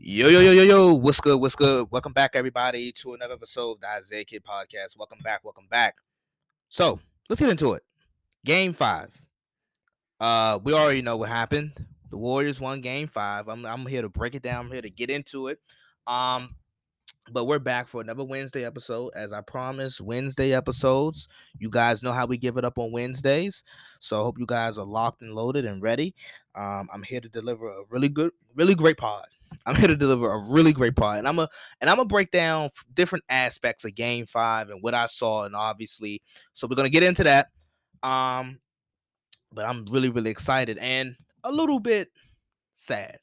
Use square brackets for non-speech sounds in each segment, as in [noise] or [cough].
Yo, yo, yo, yo, yo, what's good? What's good? Welcome back, everybody, to another episode of the Isaiah Kid Podcast. Welcome back, welcome back. So let's get into it. Game five. Uh, we already know what happened. The Warriors won game five. I'm I'm here to break it down. I'm here to get into it. Um, but we're back for another Wednesday episode. As I promised, Wednesday episodes. You guys know how we give it up on Wednesdays. So I hope you guys are locked and loaded and ready. Um, I'm here to deliver a really good, really great pod. I'm here to deliver a really great pod, and I'm a and I'm gonna break down different aspects of Game Five and what I saw, and obviously, so we're gonna get into that. Um, but I'm really really excited and a little bit sad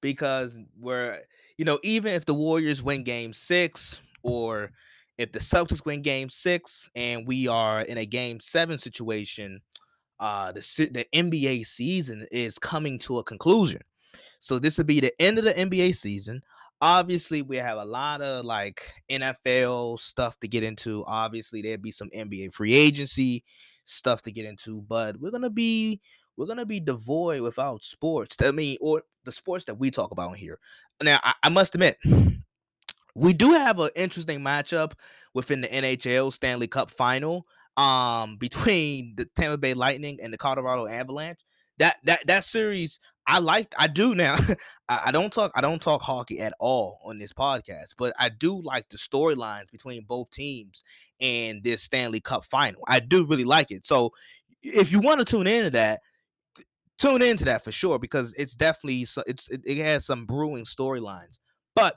because we're you know even if the Warriors win Game Six or if the Celtics win Game Six and we are in a Game Seven situation, uh, the the NBA season is coming to a conclusion. So this would be the end of the NBA season. Obviously, we have a lot of like NFL stuff to get into. Obviously, there'd be some NBA free agency stuff to get into, but we're gonna be we're gonna be devoid without sports. I mean, or the sports that we talk about here. Now, I, I must admit, we do have an interesting matchup within the NHL Stanley Cup Final um [laughs] between the Tampa Bay Lightning and the Colorado Avalanche. That that that series I like I do now. [laughs] I, don't talk I don't talk hockey at all on this podcast, but I do like the storylines between both teams and this Stanley Cup final. I do really like it. So if you want to tune into that, tune into that for sure because it's definitely it's it, has some brewing storylines. But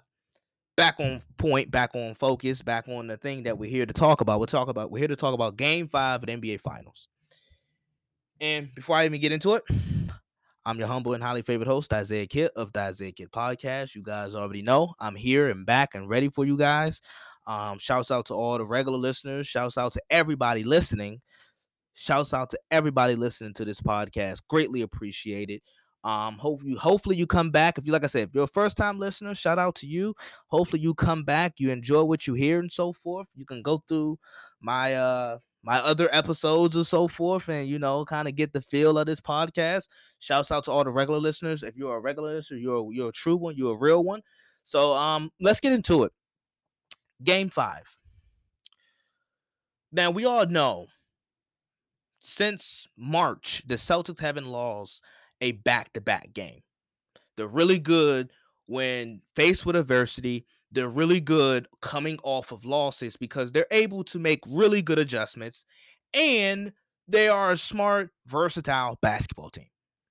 back on point, back on focus, back on the thing that we're here to talk about. We're talk about we're here to talk about game 5 of the NBA finals. And before I even get into it, I'm your humble and highly favorite host, Isaiah Kid of the Isaiah Kid Podcast. You guys already know I'm here and back and ready for you guys. Um, shouts out to all the regular listeners. Shouts out to everybody listening. Shouts out to everybody listening to this podcast. Greatly appreciated. Um, hope you hopefully you come back. If you like I said, if you're a first time listener, shout out to you. Hopefully you come back, you enjoy what you hear and so forth. You can go through my uh my other episodes and so forth, and you know, kind of get the feel of this podcast. Shouts out to all the regular listeners. If you're a regular listener, you're you're a true one, you're a real one. So um, let's get into it. Game five. Now we all know since March, the Celtics haven't lost a back-to-back game. They're really good when faced with adversity they're really good coming off of losses because they're able to make really good adjustments and they are a smart, versatile basketball team.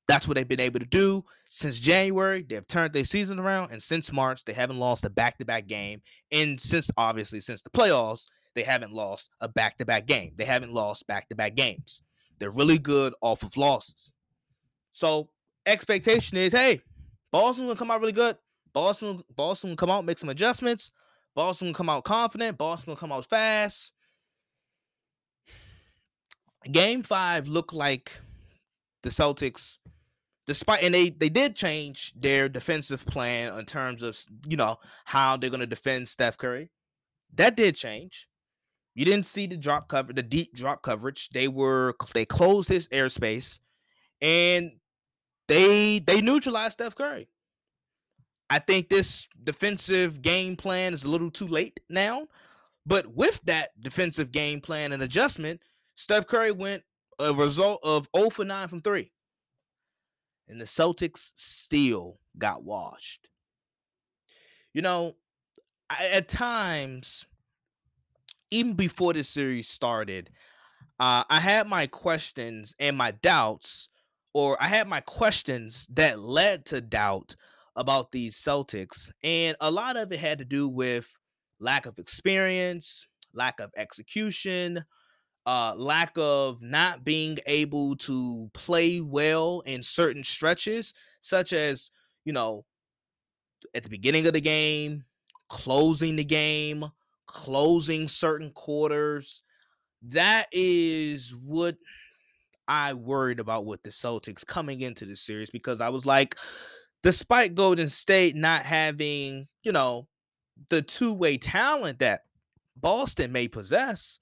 That's what they've been able to do since January. They've turned their season around, and since March, they haven't lost a back-to-back game. And since obviously since the playoffs, they haven't lost a back-to-back game. They haven't lost back-to-back games. They're really good off of losses. So expectation is, hey, Boston's gonna come out really good. Boston, Boston will come out, make some adjustments. Boston will come out confident. Boston will come out fast. Game five looked like the Celtics, despite and they they did change their defensive plan in terms of you know how they're gonna defend Steph Curry. That did change. You didn't see the drop cover, the deep drop coverage. They were they closed his airspace, and they they neutralized Steph Curry. I think this defensive game plan is a little too late now. But with that defensive game plan and adjustment, Steph Curry went a result of 0 for 9 from 3. And the Celtics still got washed. You know, I, at times, even before this series started, uh, I had my questions and my doubts, or I had my questions that led to doubt about these Celtics. And a lot of it had to do with lack of experience, lack of execution, uh, lack of not being able to play well in certain stretches, such as, you know, at the beginning of the game, closing the game, closing certain quarters. That is what I worried about with the Celtics coming into the series because I was like, despite Golden State not having, you know, the two-way talent that Boston may possess,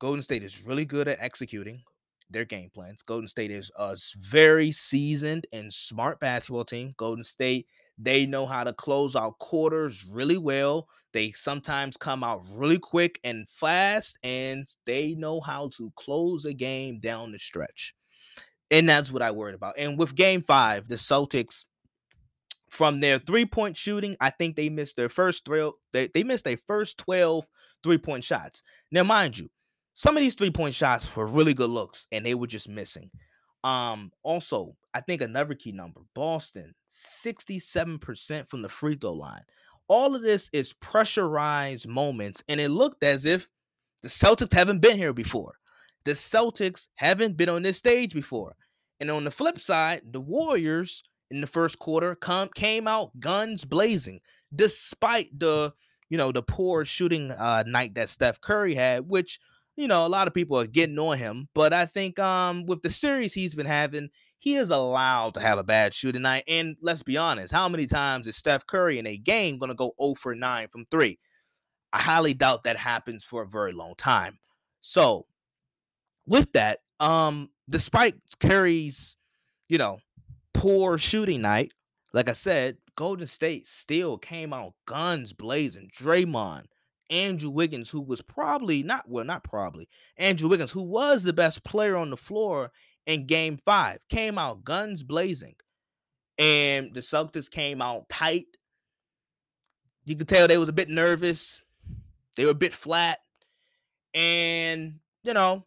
Golden State is really good at executing their game plans. Golden State is a very seasoned and smart basketball team. Golden State They know how to close out quarters really well. They sometimes come out really quick and fast, and they know how to close a game down the stretch. And that's what I worried about. And with game five, the Celtics, from their three point shooting, I think they missed their first three. They, they missed their first 12 three point shots. Now, mind you, some of these three point shots were really good looks, and they were just missing. Um, also, I think another key number Boston, 67% from the free throw line. All of this is pressurized moments, and it looked as if the Celtics haven't been here before. The Celtics haven't been on this stage before. And on the flip side, the Warriors in the first quarter come came out guns blazing, despite the you know the poor shooting uh, night that Steph Curry had, which you know, a lot of people are getting on him, but I think um with the series he's been having, he is allowed to have a bad shooting night. And let's be honest, how many times is Steph Curry in a game going to go 0 for 9 from 3? I highly doubt that happens for a very long time. So, with that, um despite Curry's, you know, poor shooting night, like I said, Golden State still came out guns blazing. Draymond, Andrew Wiggins, who was probably not well, not probably Andrew Wiggins, who was the best player on the floor in Game Five, came out guns blazing, and the Celtics came out tight. You could tell they was a bit nervous. They were a bit flat, and you know,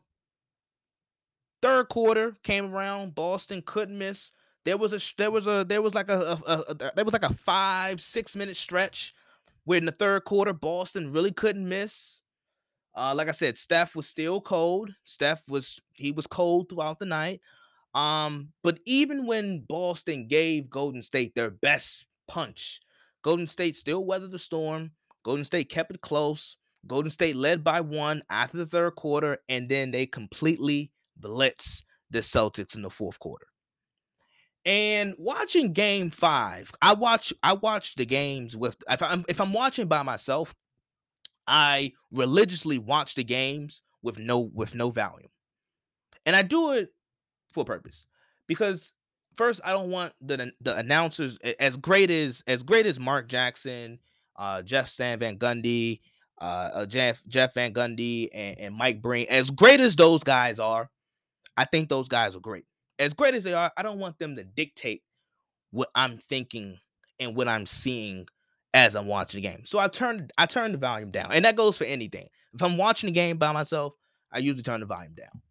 third quarter came around. Boston couldn't miss. There was a there was a there was like a, a, a, there was like a five six minute stretch where in the third quarter, Boston really couldn't miss. Uh, like I said, Steph was still cold. Steph was he was cold throughout the night. Um, but even when Boston gave Golden State their best punch, Golden State still weathered the storm. Golden State kept it close. Golden State led by one after the third quarter, and then they completely blitz the Celtics in the fourth quarter. And watching game five, I watch I watch the games with if I'm if I'm watching by myself, I religiously watch the games with no with no volume. And I do it for a purpose. Because first I don't want the the announcers as great as as great as Mark Jackson, uh Jeff Stan Van Gundy, uh, uh Jeff Jeff Van Gundy and, and Mike Breen, as great as those guys are, I think those guys are great as great as they are, I don't want them to dictate what I'm thinking and what I'm seeing as I'm watching the game. So I turn I turn the volume down. And that goes for anything. If I'm watching the game by myself, I usually turn the volume down.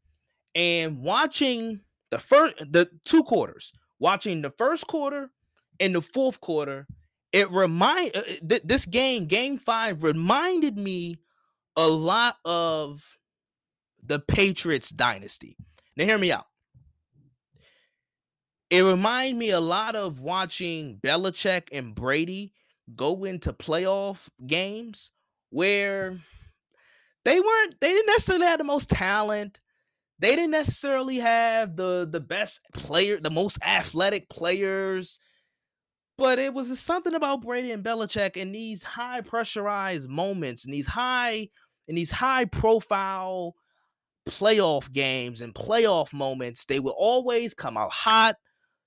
And watching the first the two quarters, watching the first quarter and the fourth quarter, it remind uh, th- this game, game 5 reminded me a lot of the Patriots dynasty. Now hear me out it reminded me a lot of watching Belichick and Brady go into playoff games where they weren't they didn't necessarily have the most talent. They didn't necessarily have the the best player, the most athletic players. But it was something about Brady and Belichick in these high pressurized moments, and these high, in these high profile playoff games and playoff moments, they would always come out hot.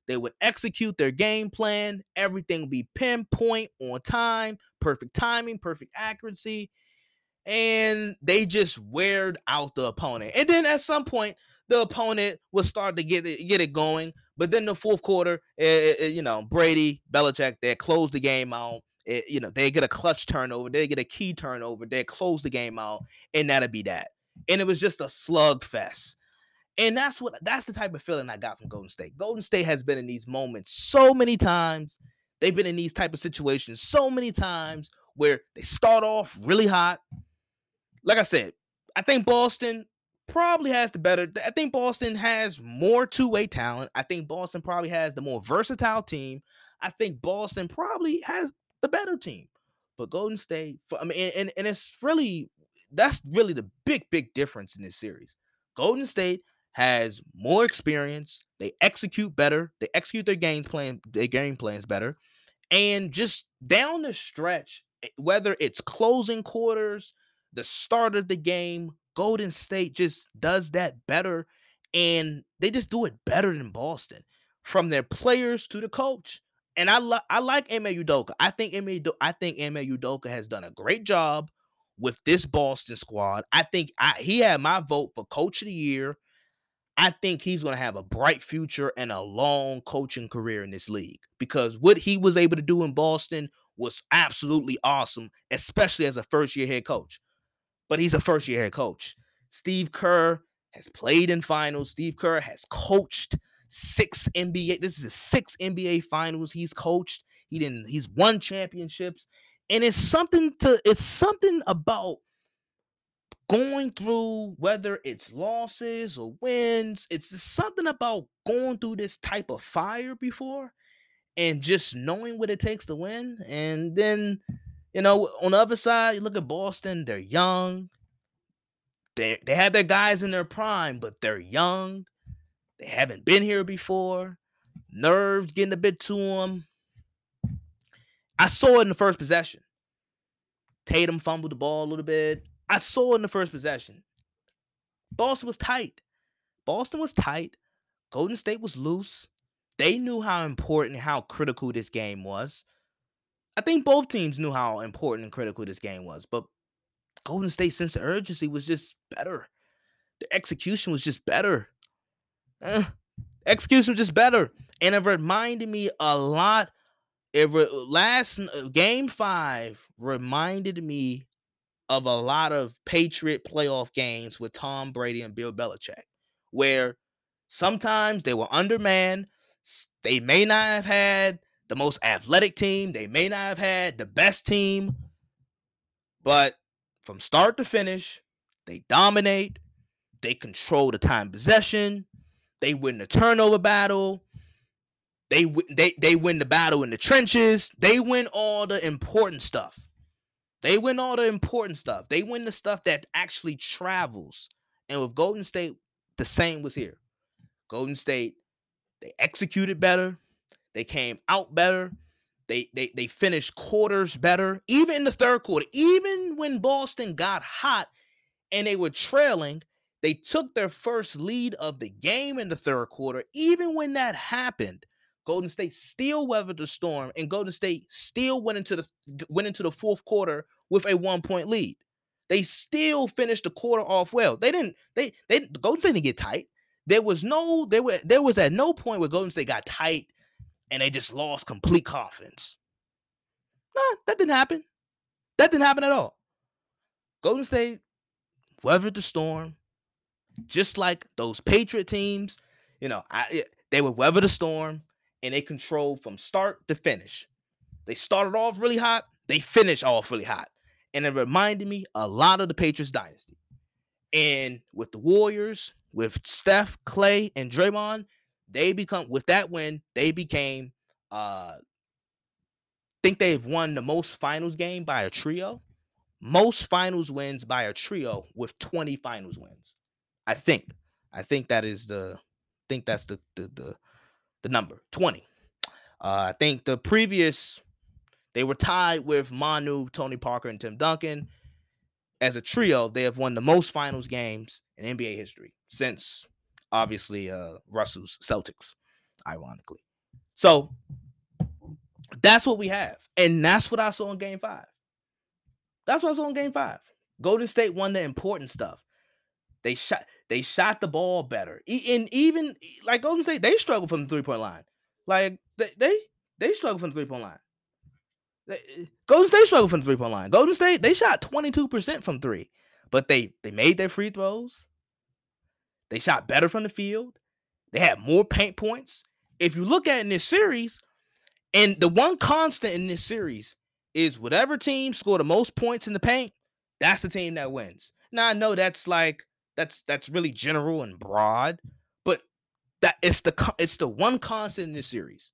They would execute their game plan. Everything would be pinpoint on time, perfect timing, perfect accuracy. And they just weared out the opponent. And then at some point, the opponent would start to get it, get it going. But then the fourth quarter, it, it, you know, Brady, Belichick, they close the game out. It, you know, they get a clutch turnover, they get a key turnover, they close the game out, and that'll be that. And it was just a slugfest. And that's what that's the type of feeling I got from Golden State. Golden State has been in these moments so many times. They've been in these type of situations so many times where they start off really hot. Like I said, I think Boston probably has the better. I think Boston has more two-way talent. I think Boston probably has the more versatile team. I think Boston probably has the better team. But Golden State, I mean, and, and it's really that's really the big, big difference in this series. Golden State has more experience. They execute better. They execute their game plan, their game plans better. And just down the stretch, eh, whether it's closing quarters, the start of the game, Golden State just does that better. And they just do it better than Boston. From their players to the coach. and I lo- I like Ime Udoka. I think Ime I think Ime Udoka has done a great job with this Boston squad. I think I, he had my vote for coach of the year. I think he's going to have a bright future and a long coaching career in this league because what he was able to do in Boston was absolutely awesome, especially as a first year head coach. But he's a first year head coach. Steve Kerr has played in finals. Steve Kerr has coached six NBA. This is six NBA finals he's coached. He didn't. He's won championships, and it's something to. It's something about going through whether it's losses or wins. It's just something about going through this type of fire before, and just knowing what it takes to win. And then, you know, on the other side, you look at Boston. They're young. They they have their guys in their prime, but they're young they haven't been here before. Nerves getting a bit to them. I saw it in the first possession. Tatum fumbled the ball a little bit. I saw in the first possession. Boston was tight. Boston was tight. Golden State was loose. They knew how important, how critical this game was. I think both teams knew how important and critical this game was, but Golden State's sense of urgency was just better. The execution was just better eh, execution was just better. And it reminded me a lot. It re- last uh, game five reminded me of a lot of Patriot playoff games with Tom Brady and Bill Belichick, where sometimes they were undermanned. They may not have had the most athletic team. They may not have had the best team, but from start to finish, they dominate. They control the time possession. They win the turnover battle. They they they win the battle in the trenches. They win all the important stuff. They win all the important stuff. They win the stuff that actually travels. And with Golden State, the same was here. Golden State, they executed better. They came out better. They they they finished quarters better. Even in the third quarter, even when Boston got hot and they were trailing, they took their first lead of the game in the third quarter. Even when that happened, Golden State still weathered the storm, and Golden State still went into the went into the fourth quarter with a one point lead. They still finished the quarter off well. They didn't. They they Golden State didn't get tight. There was no there were there was at no point where Golden State got tight and they just lost complete confidence. Nah, that didn't happen. That didn't happen at all. Golden State weathered the storm just like those Patriot teams, you know, I, eh, they would weather the storm and they control from start to finish. They started off really hot, they finished off really hot. And it reminded me a lot of the Patriots dynasty. And with the Warriors, with Steph, Clay, and Draymond, they become with that win, they became uh think they've won the most finals game by a trio. Most finals wins by a trio with 20 finals wins. I think. I think that is the think that's the the the, the number 20. Uh, I think the previous they were tied with Manu, Tony Parker, and Tim Duncan. As a trio, they have won the most finals games in NBA history since obviously uh Russell's Celtics, ironically. So that's what we have. And that's what I saw in game five. That's what I saw in game five. Golden State won the important stuff. They shot they shot the ball better. And even like Golden State, they struggle from the three point line. Like they they, they struggle from the three point line. They, Golden State struggled from the three point line. Golden State they shot twenty two percent from three, but they they made their free throws. They shot better from the field. They had more paint points. If you look at in this series, and the one constant in this series is whatever team score the most points in the paint, that's the team that wins. Now I know that's like that's that's really general and broad, but that it's the it's the one constant in this series.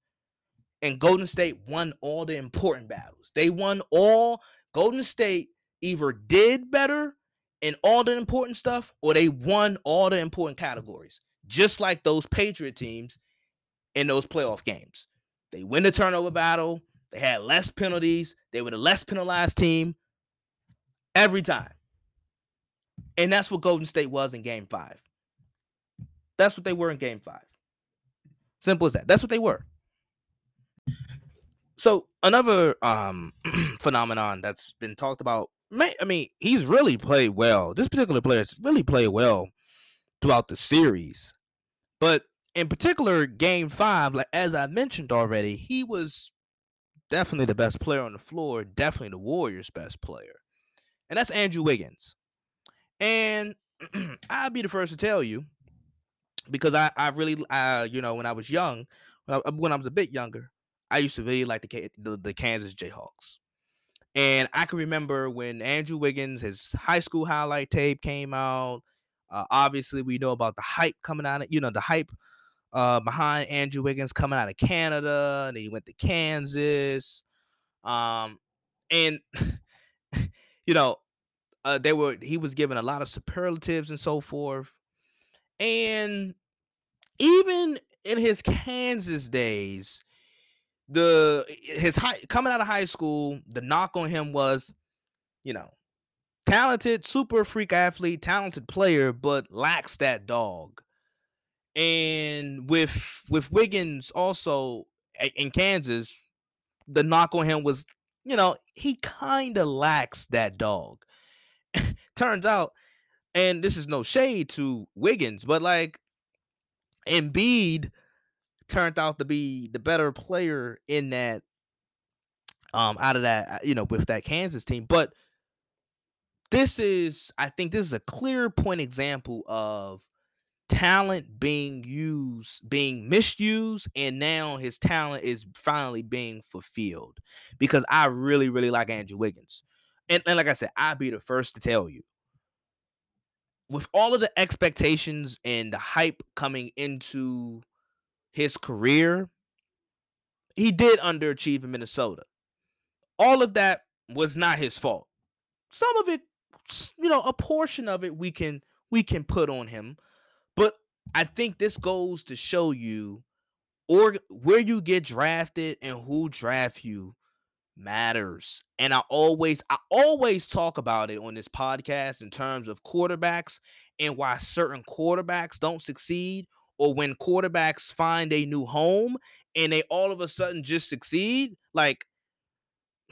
And Golden State won all the important battles. They won all Golden State either did better in all the important stuff or they won all the important categories. Just like those Patriot teams in those playoff games. They win the turnover battle. They had less penalties. They were the less penalized team every time. And that's what Golden State was in game five. That's what they were in game five. Simple as that. That's what they were. So another um [clears throat] phenomenon that's been talked about. I mean, he's really played well. This particular player's really played well throughout the series, but in particular, Game Five, like as I mentioned already, he was definitely the best player on the floor. Definitely the Warriors' best player, and that's Andrew Wiggins. And [clears throat] I'll be the first to tell you because I I really uh you know when I was young when I, when I was a bit younger I used to really like the, the, the Kansas Jayhawks. And I can remember when Andrew Wiggins, his high school highlight tape came out. Uh, obviously, we know about the hype coming out of, you know, the hype uh, behind Andrew Wiggins coming out of Canada. And he went to Kansas. Um, and, [laughs] you know, uh, they were, he was given a lot of superlatives and so forth. And even in his Kansas days, the his high coming out of high school, the knock on him was, you know, talented, super freak athlete, talented player, but lacks that dog. And with with Wiggins also in Kansas, the knock on him was, you know, he kind of lacks that dog. [laughs] Turns out, and this is no shade to Wiggins, but like Embiid turned out to be the better player in that um out of that uh, you know with that Kansas team but this is I think this is a clear point example of talent being used being misused and now his talent is finally being fulfilled because I really really like Andrew Wiggins and, and like I said I'd be the first to tell you with all of the expectations and the hype coming into his career, he did underachieve in Minnesota. All of that was not his fault. Some of it, you know, a portion of it we can we can put on him, but I think this goes to show you or where you get drafted and who draft you matters. And I always I always talk about it on this podcast in terms of quarterbacks and why certain quarterbacks don't succeed or when quarterbacks find a new home and they all of a sudden just succeed, like [sighs]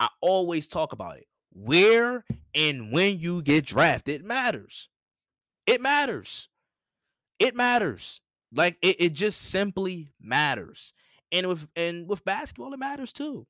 I always talk about it. Where and when you get drafted matters. It matters. It matters. Like it, it just simply matters. And with and with basketball, it matters too.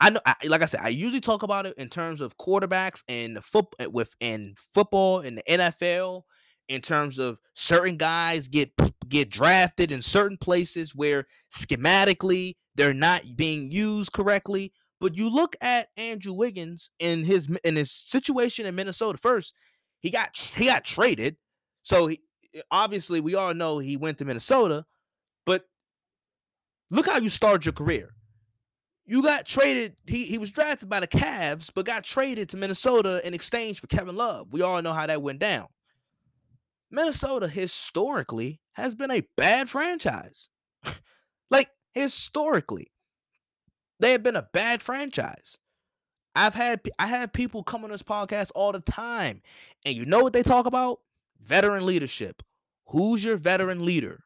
I know, I, like I said, I usually talk about it in terms of quarterbacks and foot eh, with in football in the NFL in terms of certain guys get get drafted in certain places where schematically they're not being used correctly. But you look at Andrew Wiggins in his in his situation in Minnesota. First, he got he got traded, so he, eh, obviously we all know he went to Minnesota. But look how you started your career. You got traded. He he was drafted by the Cavs, but got traded to Minnesota in exchange for Kevin Love. We all know how that went down. Minnesota historically has been a bad franchise. [laughs] like historically, they have been a bad franchise. I've had I have people come on this podcast all the time, and you know what they talk about? Veteran leadership. Who's your veteran leader?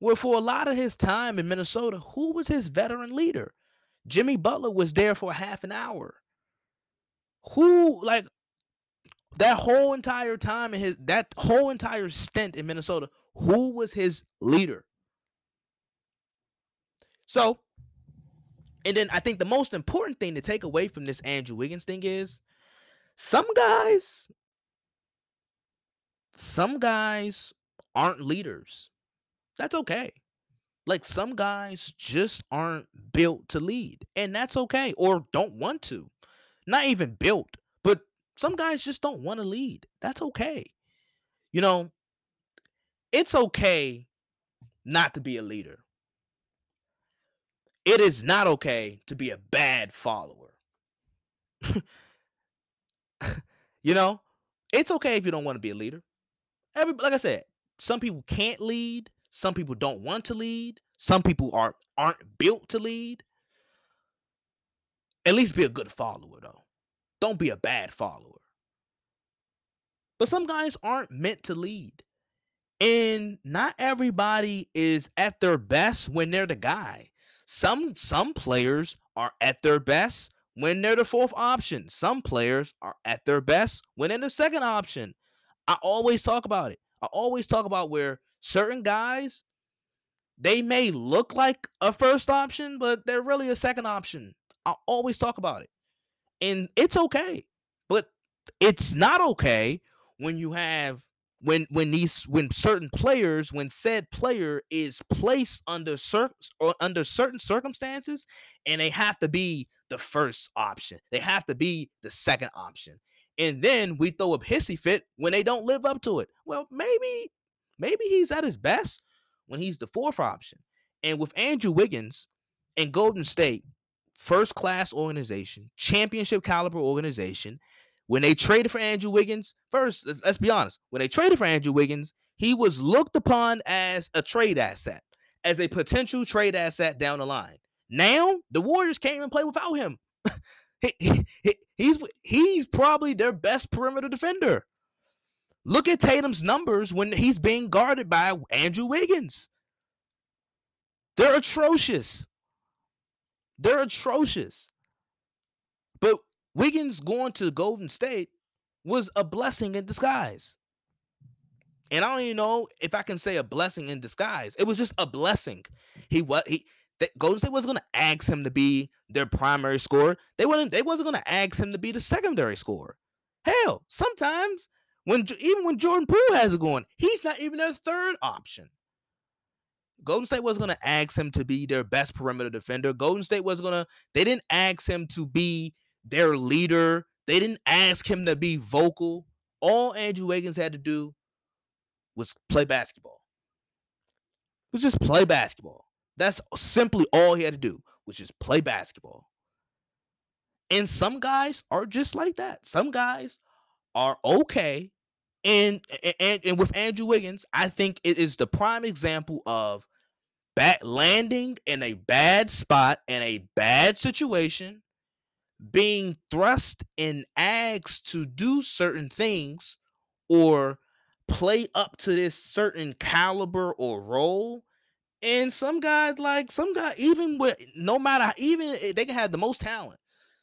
Well, for a lot of his time in Minnesota, who was his veteran leader? Jimmy Butler was there for half an hour. Who like that whole entire time in his that whole entire stint in Minnesota, who was his leader? So, and then I think the most important thing to take away from this Andrew Wiggins thing is some guys, some guys aren't leaders. That's okay. Like some guys just aren't built to lead, and that's okay, or don't want to. Not even built, but some guys just don't want to lead. That's okay. You know, it's okay not to be a leader. It is not okay to be a bad follower. [laughs] you know, it's okay if you don't want to be a leader. Every like I said, some people can't lead, some people don't want to lead, some people are aren't built to lead. At least be a good follower though. Don't be a bad follower. But some guys aren't meant to lead. And not everybody is at their best when they're the guy. Some some players are at their best when they're the fourth option. Some players are at their best when they're the second option. I always talk about it. I always talk about where certain guys they may look like a first option, but they're really a second option. I always talk about it. And it's okay. But it's not okay when you have when when these when certain players when said player is placed under cir- or under certain circumstances and they have to be the first option they have to be the second option and then we throw a hissy fit when they don't live up to it well maybe maybe he's at his best when he's the fourth option and with andrew wiggins and golden state first class organization championship caliber organization when they traded for Andrew Wiggins, first, let's, be honest, when they traded for Andrew Wiggins, he was looked upon as a trade asset, as a potential trade asset down the line. Now, the Warriors can't even play without him. [laughs] he, he, he's he's probably their best perimeter defender. Look at Tatum's numbers when he's being guarded by Andrew Wiggins. They're atrocious. They're atrocious. But Wiggins going to Golden State was a blessing in disguise. And I don't even know if I can say a blessing in disguise. It was just a blessing. He what he Golden State wasn't going to ask him to be their primary scorer. They wasn't they wasn't going to ask him to be the secondary scorer. Hell, sometimes when even when Jordan Poole has it going, he's not even their third option. Golden State was going to ask him to be their best perimeter defender. Golden State was going to they didn't ask him to be their leader. They didn't ask him to be vocal. All Andrew Wiggins had to do was play basketball. It was just play basketball. That's simply all he had to do, which is play basketball. And some guys are just like that. Some guys are okay. And and, and with Andrew Wiggins, I think it is the prime example of bad landing in a bad spot in a bad situation being thrust and asked to do certain things or play up to this certain caliber or role. And some guys, like some guy, even with no matter, even eh, they can have the most talent,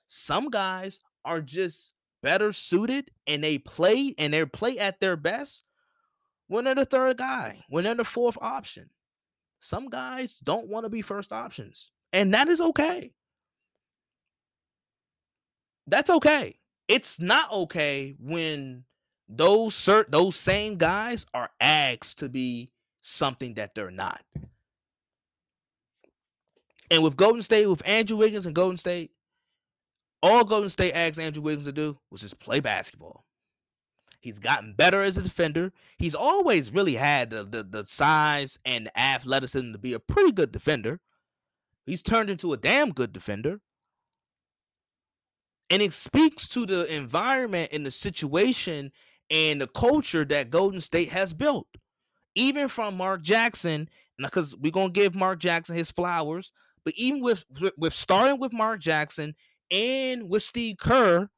some guys are just better suited and they play and they play at their best when they're the third guy, when they're the fourth option. Some guys don't want to be first options, and that is okay. That's okay. It's not okay when those cert those same guys are asked to be something that they're not. And with Golden State, with Andrew Wiggins and Golden State, all Golden State asked Andrew Wiggins to do was just play basketball. He's gotten better as a defender. He's always really had the, the, the size and athleticism to be a pretty good defender. He's turned into a damn good defender. And it speaks to the environment and the situation and the culture that Golden State has built. Even from Mark Jackson, because we're gonna give Mark Jackson his flowers, but even with with starting with Mark Jackson and with Steve Kerr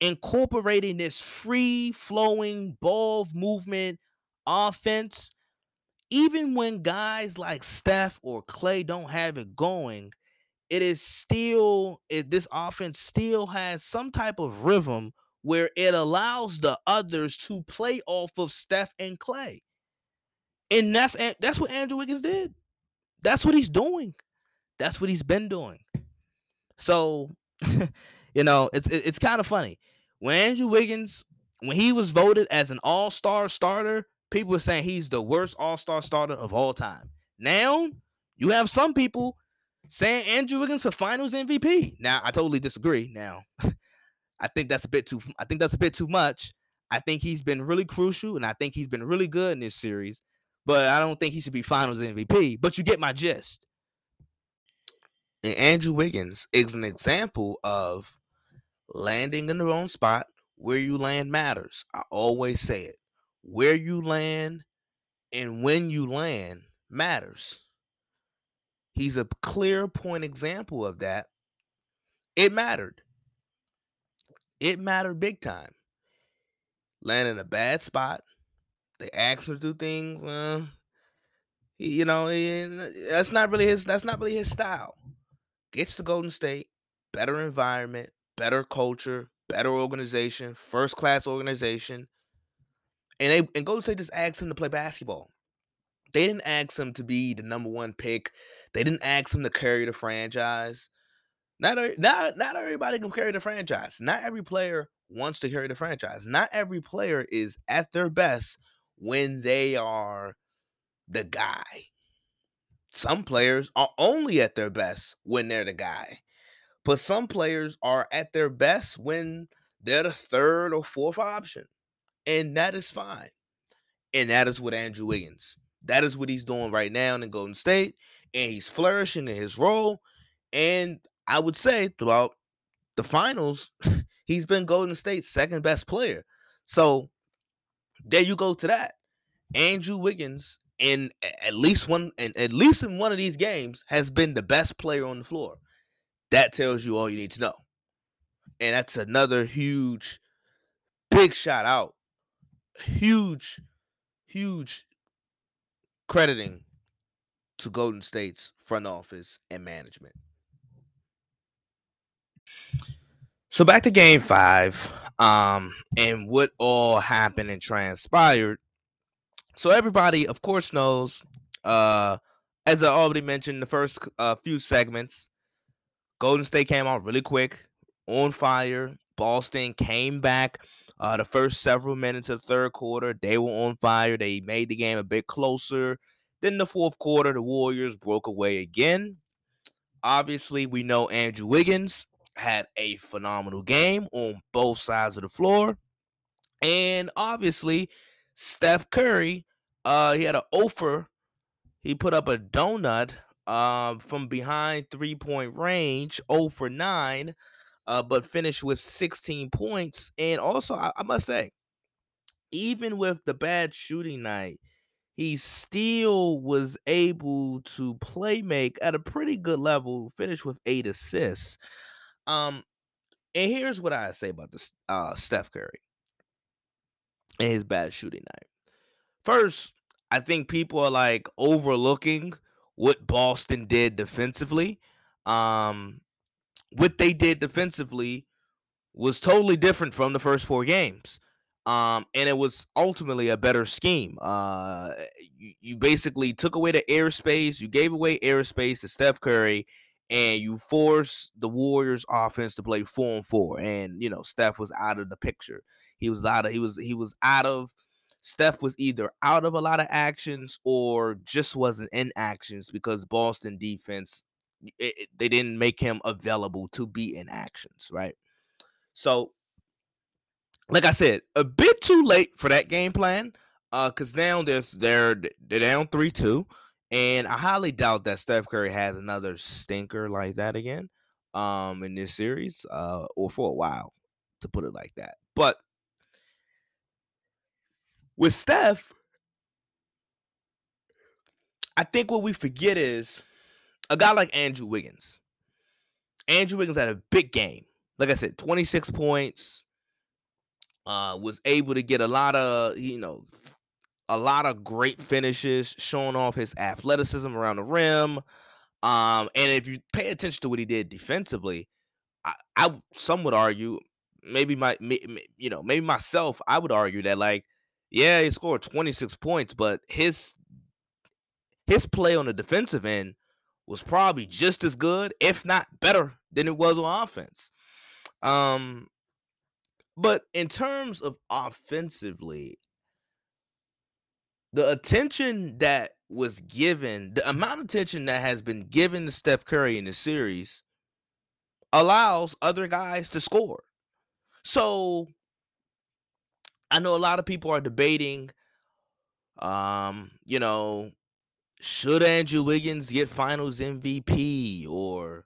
incorporating this free flowing ball movement offense, even when guys like Steph or Clay don't have it going, it is still it, this offense still has some type of rhythm where it allows the others to play off of Steph and Clay. And that's that's what Andrew Wiggins did. That's what he's doing. That's what he's been doing. So, [laughs] you know, it's it's kind of funny. When Andrew Wiggins, when he was voted as an all-star starter, people were saying he's the worst all-star starter of all time. Now, you have some people saying Andrew Wiggins for Finals MVP. Now, I totally disagree. Now, [laughs] I think that's a bit too. I think that's a bit too much. I think he's been really crucial, and I think he's been really good in this series. But I don't think he should be Finals MVP. But you get my gist. And Andrew Wiggins is an example of landing in the wrong spot. Where you land matters. I always say it. Where you land and when you land matters. He's a clear point example of that. It mattered. It mattered big time. Land in a bad spot. They asked him to do things. Uh, you know, that's not really his. That's not really his style. Gets to Golden State, better environment, better culture, better organization, first class organization. And they and Golden State just asked him to play basketball. They didn't ask him to be the number one pick. They didn't ask him to carry the franchise. Not, not, not everybody can carry the franchise. Not every player wants to carry the franchise. Not every player is at their best when they are the guy. Some players are only at their best when they're the guy. But some players are at their best when they're the third or fourth option. And that is fine. And that is what Andrew Wiggins. That is what he's doing right now in Golden State. And he's flourishing in his role. And I would say throughout the finals, [laughs] he's been Golden State's second best player. So there you go to that. Andrew Wiggins in at least one and at least in one of these games has been the best player on the floor. That tells you all you need to know. And that's another huge big shout out. Huge huge crediting to Golden State's front office and management. So back to game five, um, and what all happened and transpired. So everybody, of course, knows, uh, as I already mentioned, the first uh, few segments, Golden State came out really quick, on fire. Boston came back. Uh, the first several minutes of the third quarter, they were on fire. They made the game a bit closer. Then the fourth quarter, the Warriors broke away again. Obviously, we know Andrew Wiggins had a phenomenal game on both sides of the floor. And obviously, Steph Curry, uh, he had an offer. He put up a donut uh, from behind three point range, 0 for 9, uh, but finished with 16 points. And also, I, I must say, even with the bad shooting night, he still was able to play make at a pretty good level, finish with eight assists. Um, and here's what I say about this uh Steph Curry and his bad shooting night. First, I think people are like overlooking what Boston did defensively. Um, what they did defensively was totally different from the first four games. Um, and it was ultimately a better scheme. Uh, you, you basically took away the airspace, you gave away airspace to Steph Curry, and you force the Warriors offense to play four and four. And you know, Steph was out of the picture. He was out of he was he was out of Steph was either out of a lot of actions or just wasn't in actions because Boston defense it, it, they didn't make him available to be in actions, right? So, like I said, a bit too late for that game plan. Uh, cause now they're they're they're down three two. And I highly doubt that Steph Curry has another stinker like that again um in this series uh or for a while to put it like that. But with Steph I think what we forget is a guy like Andrew Wiggins. Andrew Wiggins had a big game. Like I said, 26 points. Uh was able to get a lot of, you know, a lot of great finishes, showing off his athleticism around the rim. Um, and if you pay attention to what he did defensively, I, I some would argue, maybe my, you know, maybe myself, I would argue that like, yeah, he scored 26 points, but his his play on the defensive end was probably just as good, if not better, than it was on offense. Um, but in terms of offensively, the attention that was given, the amount of attention that has been given to Steph Curry in the series allows other guys to score. So I know a lot of people are debating um, you know, should Andrew Wiggins get finals MVP or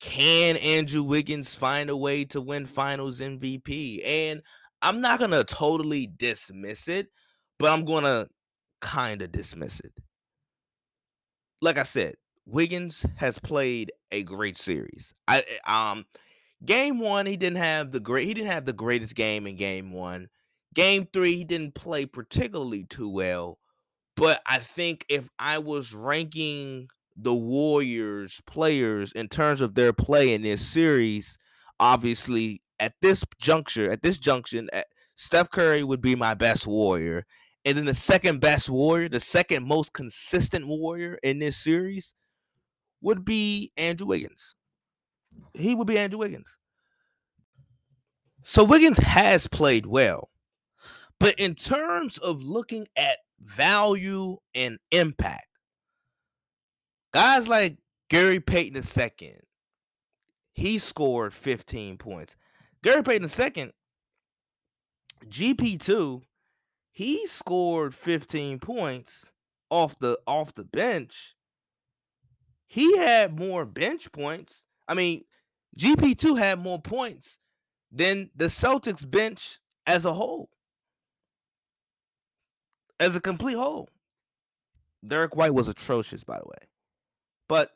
can Andrew Wiggins find a way to win finals MVP? And I'm not to totally dismiss it, but I'm to kind of dismiss it. Like I said, Wiggins has played a great series. I eh, um game 1 he didn't have the great he didn't have the greatest game in game 1. Game 3 he didn't play particularly too well, but I think if I was ranking the Warriors players in terms of their play in this series, obviously at this juncture, at this junction, at, Steph Curry would be my best Warrior. And then the second best Warrior, the second most consistent Warrior in this series would be Andrew Wiggins. He would be Andrew Wiggins. So Wiggins has played well. But in terms of looking at value and impact, guys like Gary Payton II, he scored 15 points. Gary Payton II, GP2, he scored 15 points off the off the bench. He had more bench points. I mean, GP2 had more points than the Celtics bench as a whole as a complete whole. Derek White was atrocious, by the way. But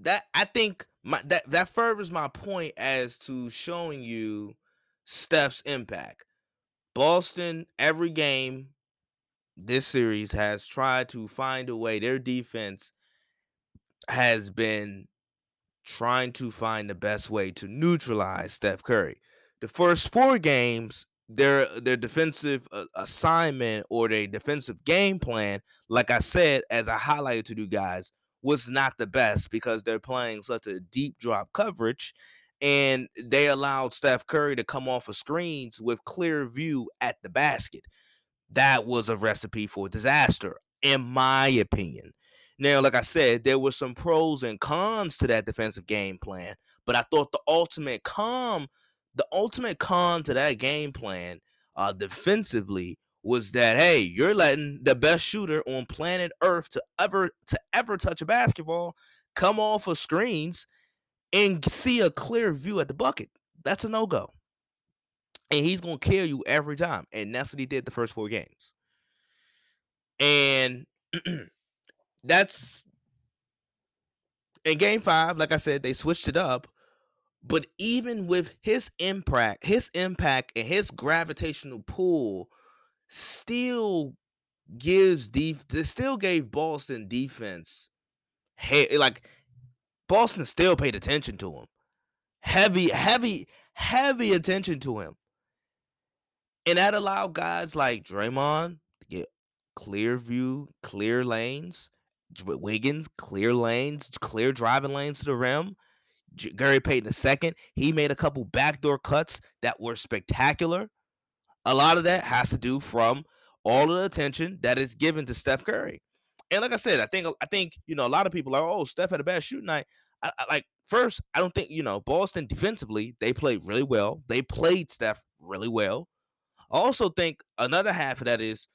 that I think my that that furthers my point as to showing you Steph's impact. Boston every game this series has tried to find a way. Their defense has been trying to find the best way to neutralize Steph Curry. The first four games, their their defensive uh, assignment or their defensive game plan, like I said, as I highlighted to you guys, was not the best because they're playing such a deep drop coverage, and they allowed Steph Curry to come off of screens with clear view at the basket. That was a recipe for disaster, in my opinion. Now, like I said, there were some pros and cons to that defensive game plan, but I thought the ultimate con the ultimate con to that game plan uh, defensively was that hey, you're letting the best shooter on planet Earth to ever to ever touch a basketball come off of screens and see a clear view at the bucket. That's a no go. And he's gonna kill you every time. And that's what he did the first four games. And [clears throat] that's in game five, like I said, they switched it up but even with his impact, his impact and his gravitational pull still gives def still gave Boston defense hey like Boston still paid attention to him. Heavy, heavy, heavy attention to him. And that allowed guys like Draymond to get clear view, clear lanes. Wiggins, clear lanes, clear driving lanes to the rim. Gary Payton II, he made a couple backdoor cuts that were spectacular. A lot of that has to do from all of the attention that is given to Steph Curry. And like I said, I think I think you know a lot of people are oh Steph had a bad shooting night. I, I, like first, I don't think you know Boston defensively they played really well. They played Steph really well. I also think another half of that is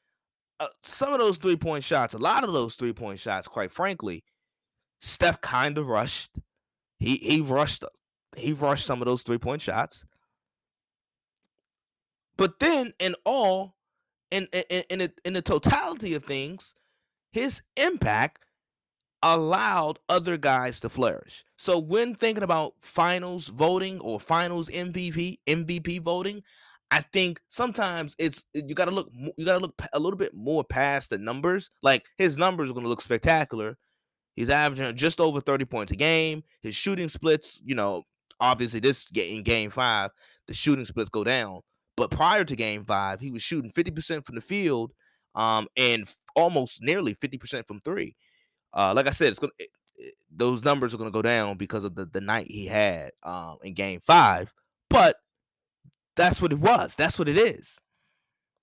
uh, some of those three point shots. A lot of those three point shots, quite frankly, Steph kind of rushed. He he rushed he rushed some of those three point shots. But then in all, in in in, the, in the totality of things, his impact allowed other guys to flourish. So when thinking about finals voting or finals MVP MVP voting, I think sometimes it's you got to look you got to look a little bit more past the numbers. Like his numbers are going to look spectacular, He's averaging just over 30 points a game. His shooting splits, you know, obviously this in game five, the shooting splits go down. But prior to game five, he was shooting 50% from the field um, and almost nearly 50% from three. Uh, like I said, it's gonna it, it, those numbers are gonna go down because of the, the night he had um, in game five. But that's what it was. That's what it is.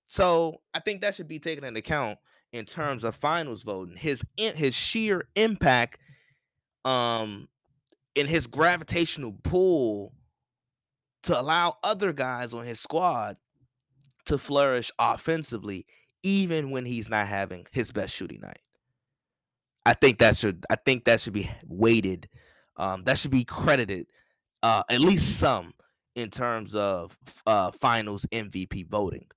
So I think that should be taken into account in terms of finals voting. His his sheer impact, um, in his gravitational pull to allow other guys on his squad to flourish offensively, even when he's not having his best shooting night. I think that should I think that should be weighted. Um, that should be credited uh, at least some in terms of uh, finals MVP voting.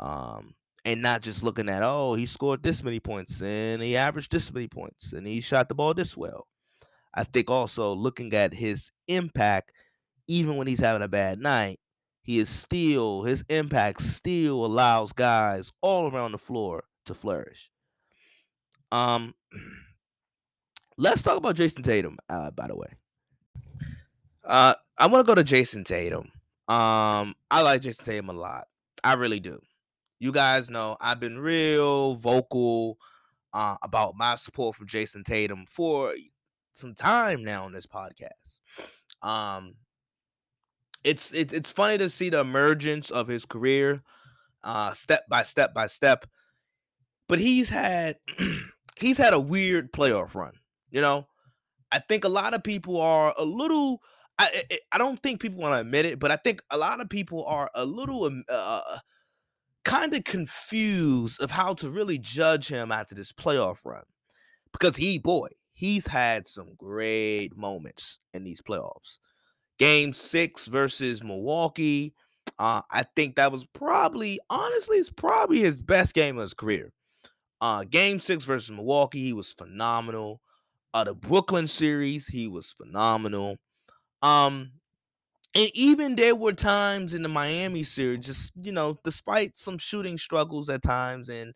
Um, and not just looking at oh he scored this many points and he averaged this many points and he shot the ball this well. I think also looking at his impact, even when he's having a bad night, he is still his impact still allows guys all around the floor to flourish. Um, [clears throat] let's talk about jayson Tatum. Uh, by the way, uh, I want to go to jayson Tatum. Um, I like jayson Tatum a lot. I really do. You guys know I've been real vocal uh, about my support for Jayson Tatum for some time now on this podcast. Um, it's it's it's funny to see the emergence of his career, uh, step by step by step. But he's had [clears throat] he's had a weird playoff run. You know, I think a lot of people are a little. I I don't think people want to admit it, but I think a lot of people are a little um, uh, kind of confused of how to really judge him after this playoff run because he boy he's had some great moments in these playoffs. Game six versus milwaukee uh, i think that was probably honestly it's probably his best game of his career. Uh, game six versus milwaukee he was phenomenal. Uh, the brooklyn series he was phenomenal. Um and even there were times in the Miami series, just you know, despite some shooting struggles at times and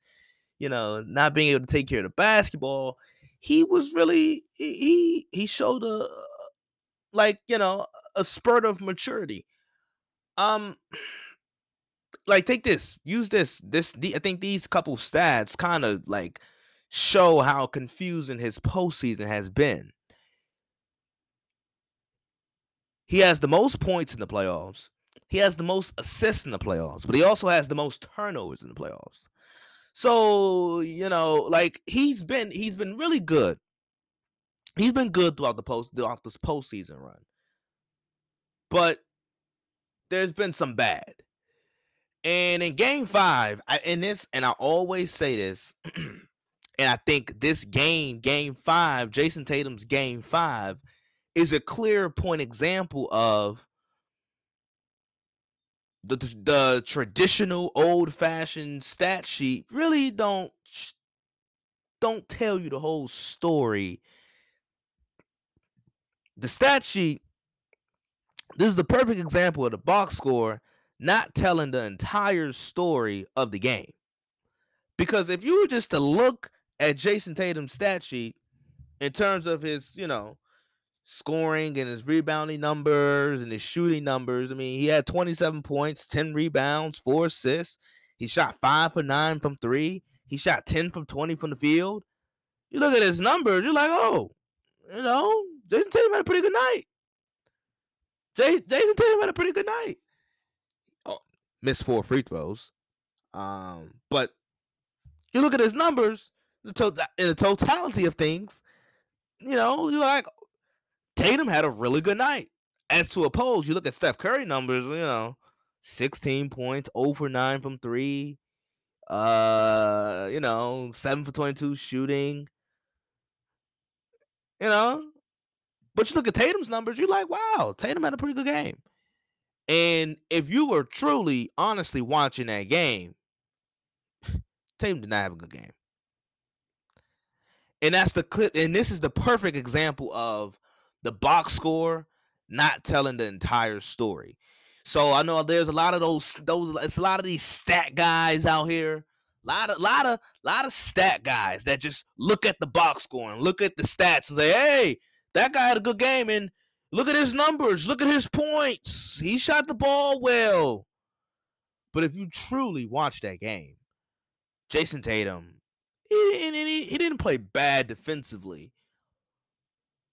you know not being able to take care of the basketball, he was really he he showed a like you know a spurt of maturity. Um, like take this, use this, this. I think these couple stats kind of like show how confusing his postseason has been. He has the most points in the playoffs. He has the most assists in the playoffs, but he also has the most turnovers in the playoffs. So, you know, like he's been he's been really good. He's been good throughout the post throughout this postseason run. But there's been some bad. And in game five, I, in this, and I always say this, [clears throat] and I think this game, game five, Jayson Tatum's game five, is a clear point example of the the traditional old fashioned stat sheet really don't don't tell you the whole story. The stat sheet this is the perfect example of the box score not telling the entire story of the game. Because if you were just to look at Jayson Tatum's stat sheet in terms of his, you know, scoring and his rebounding numbers and his shooting numbers. I mean, he had 27 points, 10 rebounds, four assists. He shot five for nine from three. He shot 10 from 20 from the field. You look at his numbers, you're like, oh, you know, Jayson Tatum had a pretty good night. Jay, Jayson Tatum had a pretty good night. Oh, missed four free throws. Um, but you look at his numbers, the to- in the totality of things, you know, you're like, Tatum had a really good night. As to oppose, you look at Steph Curry numbers, you know, 16 points, over 9 from 3. Uh, you know, 7 for 22 shooting. You know, but you look at Tatum's numbers, you're like, wow, Tatum had a pretty good game. And if you were truly, honestly watching that game, [laughs] Tatum did not have a good game. And that's the clip. And this is the perfect example of the box score not telling the entire story. So I know there's a lot of those those it's a lot of these stat guys out here. A lot of lot of lot of stat guys that just look at the box score and look at the stats and say, hey, that guy had a good game and look at his numbers, look at his points. He shot the ball well. But if you truly watch that game, Jayson Tatum, he, he, he didn't play bad defensively.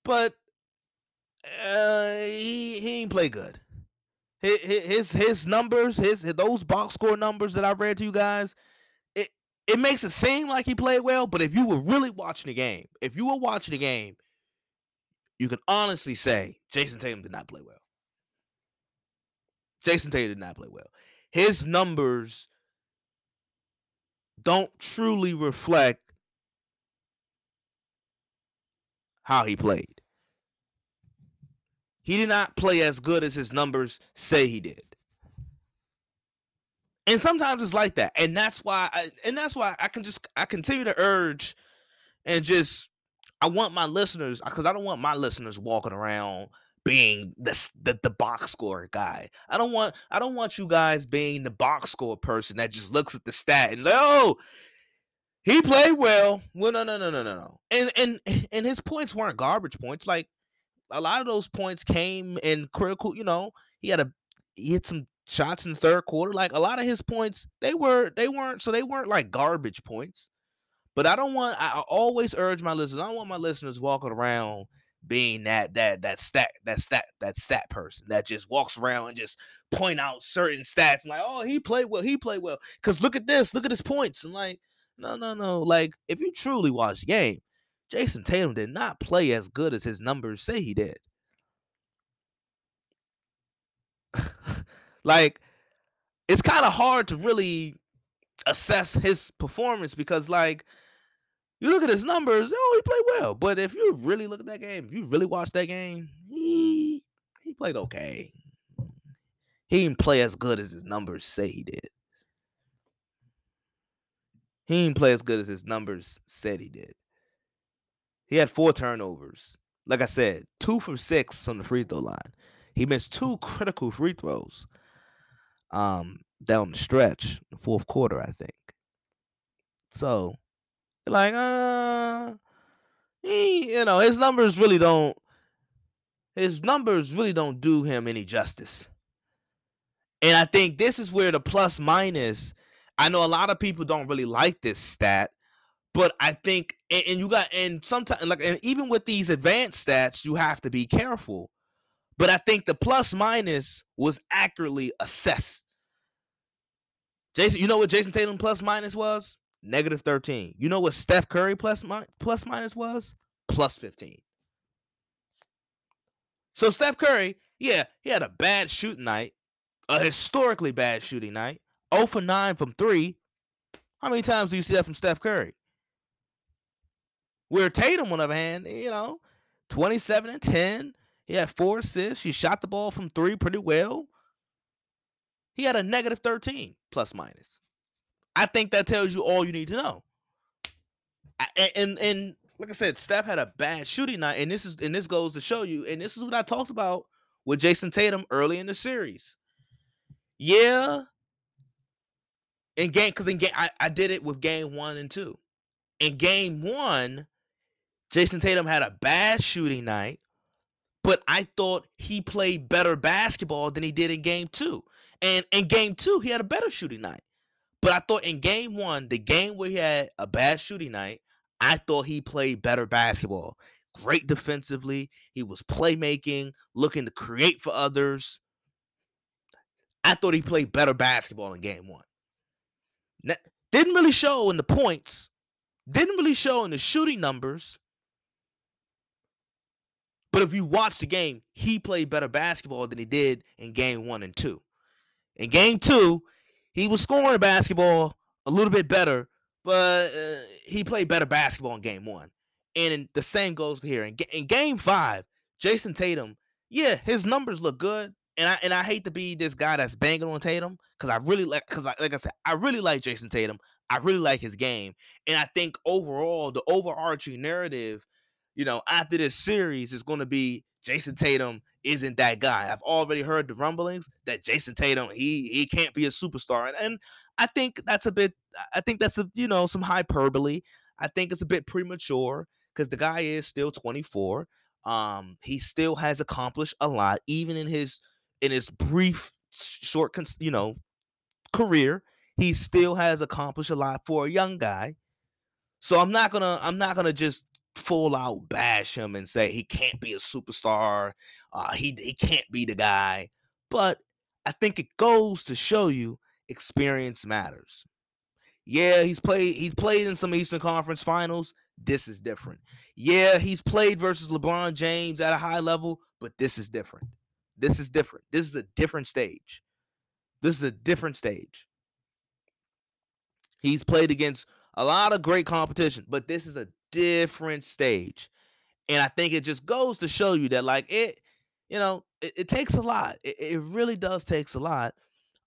But uh, he he ain't play good. His, his numbers, his those box score numbers that I read to you guys, it it makes it seem like he played well. But if you were really watching the game, if you were watching the game, you can honestly say Jayson Tatum did not play well. Jayson Tatum did not play well. His numbers don't truly reflect how he played. He did not play as good as his numbers say he did. And sometimes it's like that. And that's why I, and that's why I can just I continue to urge and just I want my listeners because I don't want my listeners walking around being the, the the box score guy. I don't want I don't want you guys being the box score person that just looks at the stat and like, oh, he played well. Well, no, no, no, no, no, no. And and and his points weren't garbage points. Like a lot of those points came in critical. You know, he had a he hit some shots in the third quarter. Like a lot of his points, they were they weren't so they weren't like garbage points. But I don't want. I always urge my listeners. I don't want my listeners walking around being that that that stat that stat that stat person that just walks around and just point out certain stats and like, oh, he played well, he played well. Cause look at this, look at his points. And like, no, no, no. Like, if you truly watch the game, Jayson Tatum did not play as good as his numbers say he did. [laughs] like, it's kind of hard to really assess his performance because, like, you look at his numbers, oh, he played well. But if you really look at that game, if you really watch that game, he he played okay. He didn't play as good as his numbers say he did. He didn't play as good as his numbers said he did. He had four turnovers. Like I said, two from six from the free throw line. He missed two critical free throws um, down the stretch, the fourth quarter, I think. So, like, uh, he, you know, his numbers really don't, his numbers really don't do him any justice. And I think this is where the plus minus, I know a lot of people don't really like this stat, but I think, and, and you got, and sometimes, like, and even with these advanced stats, you have to be careful. But I think the plus minus was accurately assessed. Jayson, you know what Jayson Tatum plus minus was? Negative 13. You know what Steph Curry plus mi- plus minus was? Plus 15. So Steph Curry, yeah, he had a bad shooting night, a historically bad shooting night. 0 for 9 from 3. How many times do you see that from Steph Curry? Where Tatum, on the other hand, you know, 27 and 10. He had four assists. He shot the ball from three pretty well. He had a negative 13 plus minus. I think that tells you all you need to know. And, and and like I said, Steph had a bad shooting night, and this is and this goes to show you, and this is what I talked about with Jayson Tatum early in the series. Yeah, in game because in game I, I did it with game one and two. In game one, Jayson Tatum had a bad shooting night, but I thought he played better basketball than he did in game two. And in game two, he had a better shooting night. But I thought in game one, the game where he had a bad shooting night, I thought he played better basketball. Great defensively. He was playmaking, looking to create for others. I thought he played better basketball in game one. Didn't really show in the points, didn't really show in the shooting numbers. But if you watch the game, he played better basketball than he did in game one and two. In game two, he was scoring basketball a little bit better, but uh, he played better basketball in game one. And the same goes for here. In, in game five, Jayson Tatum, yeah, his numbers look good. And I and I hate to be this guy that's banging on Tatum because I really like because like I said I really like Jayson Tatum. I really like his game, and I think overall the overarching narrative, you know, after this series is going to be Jayson Tatum isn't that guy. I've already heard the rumblings that Jayson Tatum he he can't be a superstar, and, and I think that's a bit. I think that's a you know some hyperbole. I think it's a bit premature because the guy is still 24. Um, he still has accomplished a lot, even in his in his brief, short, you know, career. He still has accomplished a lot for a young guy. So I'm not gonna I'm not gonna just full out bash him and say he can't be a superstar. Uh, he he can't be the guy. But I think it goes to show you experience matters. Yeah, he's played he's played in some Eastern Conference Finals. This is different. Yeah, he's played versus LeBron James at a high level, but this is different. This is different. This is a different stage. This is a different stage. He's played against a lot of great competition, but this is a different stage. And I think it just goes to show you that, like, it, you know, it, it takes a lot. It, it really does takes a lot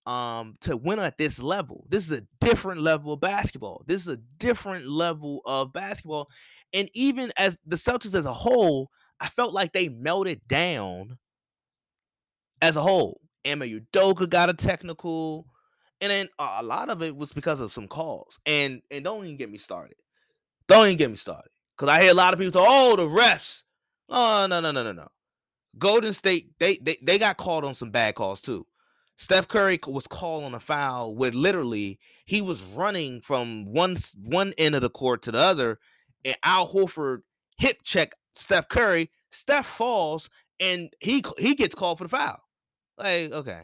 um to win at this level. This is a different level of basketball. This is a different level of basketball. And even as the Celtics as a whole, I felt like they melted down as a whole. Ime Udoka got a technical. And then a lot of it was because of some calls. And and don't even get me started. Don't even get me started. Because I hear a lot of people say, oh, the refs. Oh, no, no, no, no, no. Golden State, they, they they got called on some bad calls too. Steph Curry was called on a foul where literally he was running from one one end of the court to the other, and Al Horford hip check Steph Curry. Steph falls and he he gets called for the foul. Like, okay.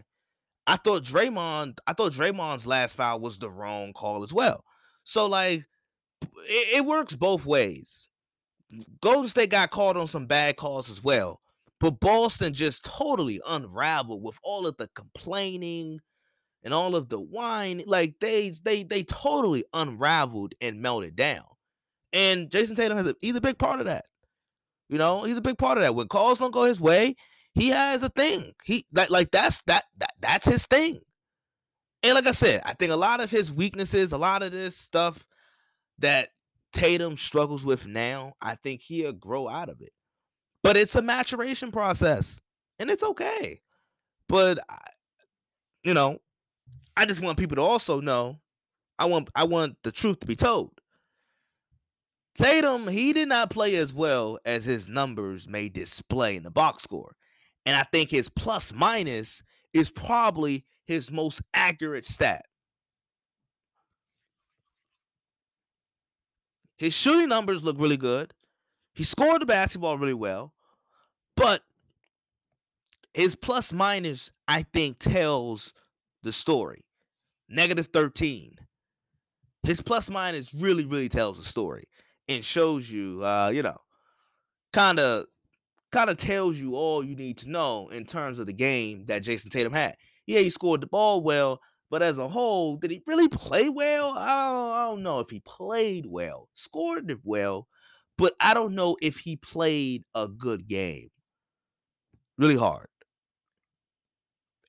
I thought Draymond, I thought Draymond's last foul was the wrong call as well. So like it, it works both ways. Golden State got called on some bad calls as well. But Boston just totally unraveled with all of the complaining and all of the whine. Like they they they totally unraveled and melted down. And Jayson Tatum has a, he's a big part of that. You know, he's a big part of that. When calls don't go his way, he has a thing. He like like that's that, that that's his thing. And like I said, I think a lot of his weaknesses, a lot of this stuff that Tatum struggles with now, I think he'll grow out of it. But it's a maturation process, and it's okay. But you know, I just want people to also know. I want I want the truth to be told. Tatum, he did not play as well as his numbers may display in the box score. And I think his plus minus is probably his most accurate stat. His shooting numbers look really good. He scored the basketball really well. But his plus minus, I think, tells the story. Negative 13. His plus minus really, really tells the story and shows you, uh, you know, kind of kind of tells you all you need to know in terms of the game that Jayson Tatum had. Yeah, he scored the ball well, but as a whole, did he really play well? I don't, I don't know if he played well, scored well, but I don't know if he played a good game. Really hard.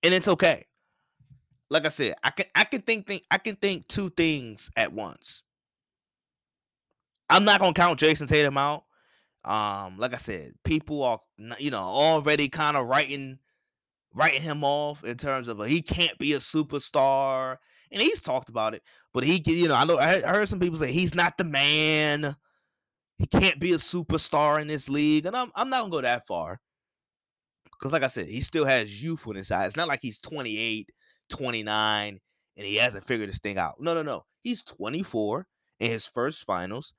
And it's okay. Like I said, I can I can think, think I can think two things at once. I'm not gonna count Jayson Tatum out. Um, like I said, people are you know already kind of writing writing him off in terms of he can't be a superstar, and he's talked about it. But he, you know, I know I heard some people say he's not the man. He can't be a superstar in this league, and I'm I'm not gonna go that far because, like I said, he still has youth on his side. It's not like he's 28, 29, and he hasn't figured this thing out. No, no, no. He's 24 in his first finals.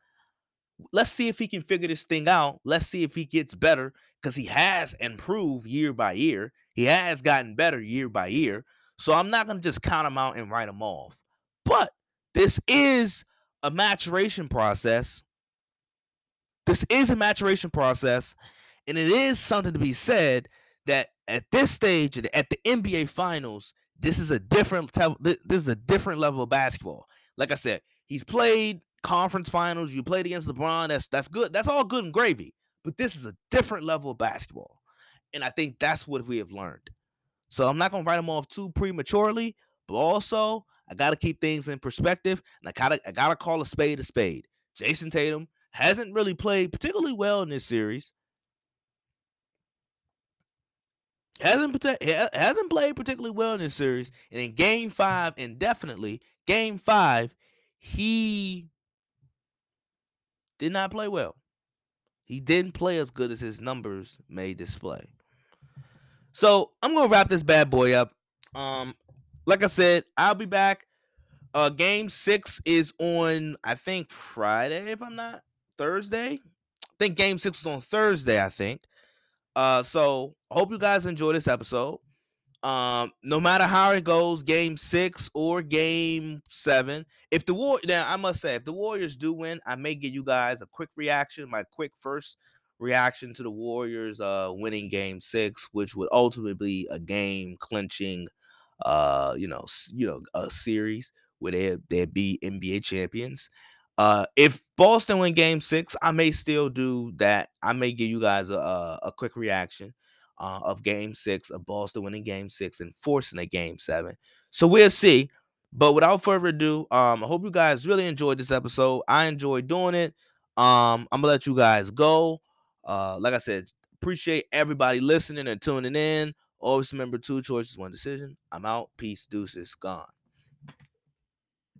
Let's see if he can figure this thing out. Let's see if he gets better because he has improved year by year. He has gotten better year by year. So I'm not going to just count him out and write him off. But this is a maturation process. This is a maturation process. And it is something to be said that at this stage, at the NBA Finals, this is a different this is a different level of basketball. Like I said, he's played conference finals. You played against LeBron. That's that's good. That's all good and gravy. But this is a different level of basketball, and I think that's what we have learned. So I'm not gonna write them off too prematurely, but also I gotta keep things in perspective, and I gotta I gotta call a spade a spade. Jayson Tatum hasn't really played particularly well in this series. hasn't hasn't played particularly well in this series, and in Game Five, indefinitely Game Five, he did not play well. He didn't play as good as his numbers may display. So I'm gonna wrap this bad boy up. Um, like I said, I'll be back. Uh, game six is on, I think Friday, if I'm not Thursday. I think game six is on Thursday. I think. Uh, so hope you guys enjoy this episode. Um, no matter how it goes, game six or game seven. If the war now, I must say, if the Warriors do win, I may give you guys a quick reaction, my quick first reaction to the Warriors uh winning game six, which would ultimately be a game clinching uh, you know, you know, a series where they they'd be NBA champions. Uh, if Boston win Game Six, I may still do that. I may give you guys a a, quick reaction uh, of Game Six of Boston winning Game Six and forcing a Game Seven. So we'll see. But without further ado, um, I hope you guys really enjoyed this episode. I enjoyed doing it. Um, I'm gonna let you guys go. Uh, like I said, appreciate everybody listening and tuning in. Always remember two choices, one decision. I'm out. Peace, deuces, gone.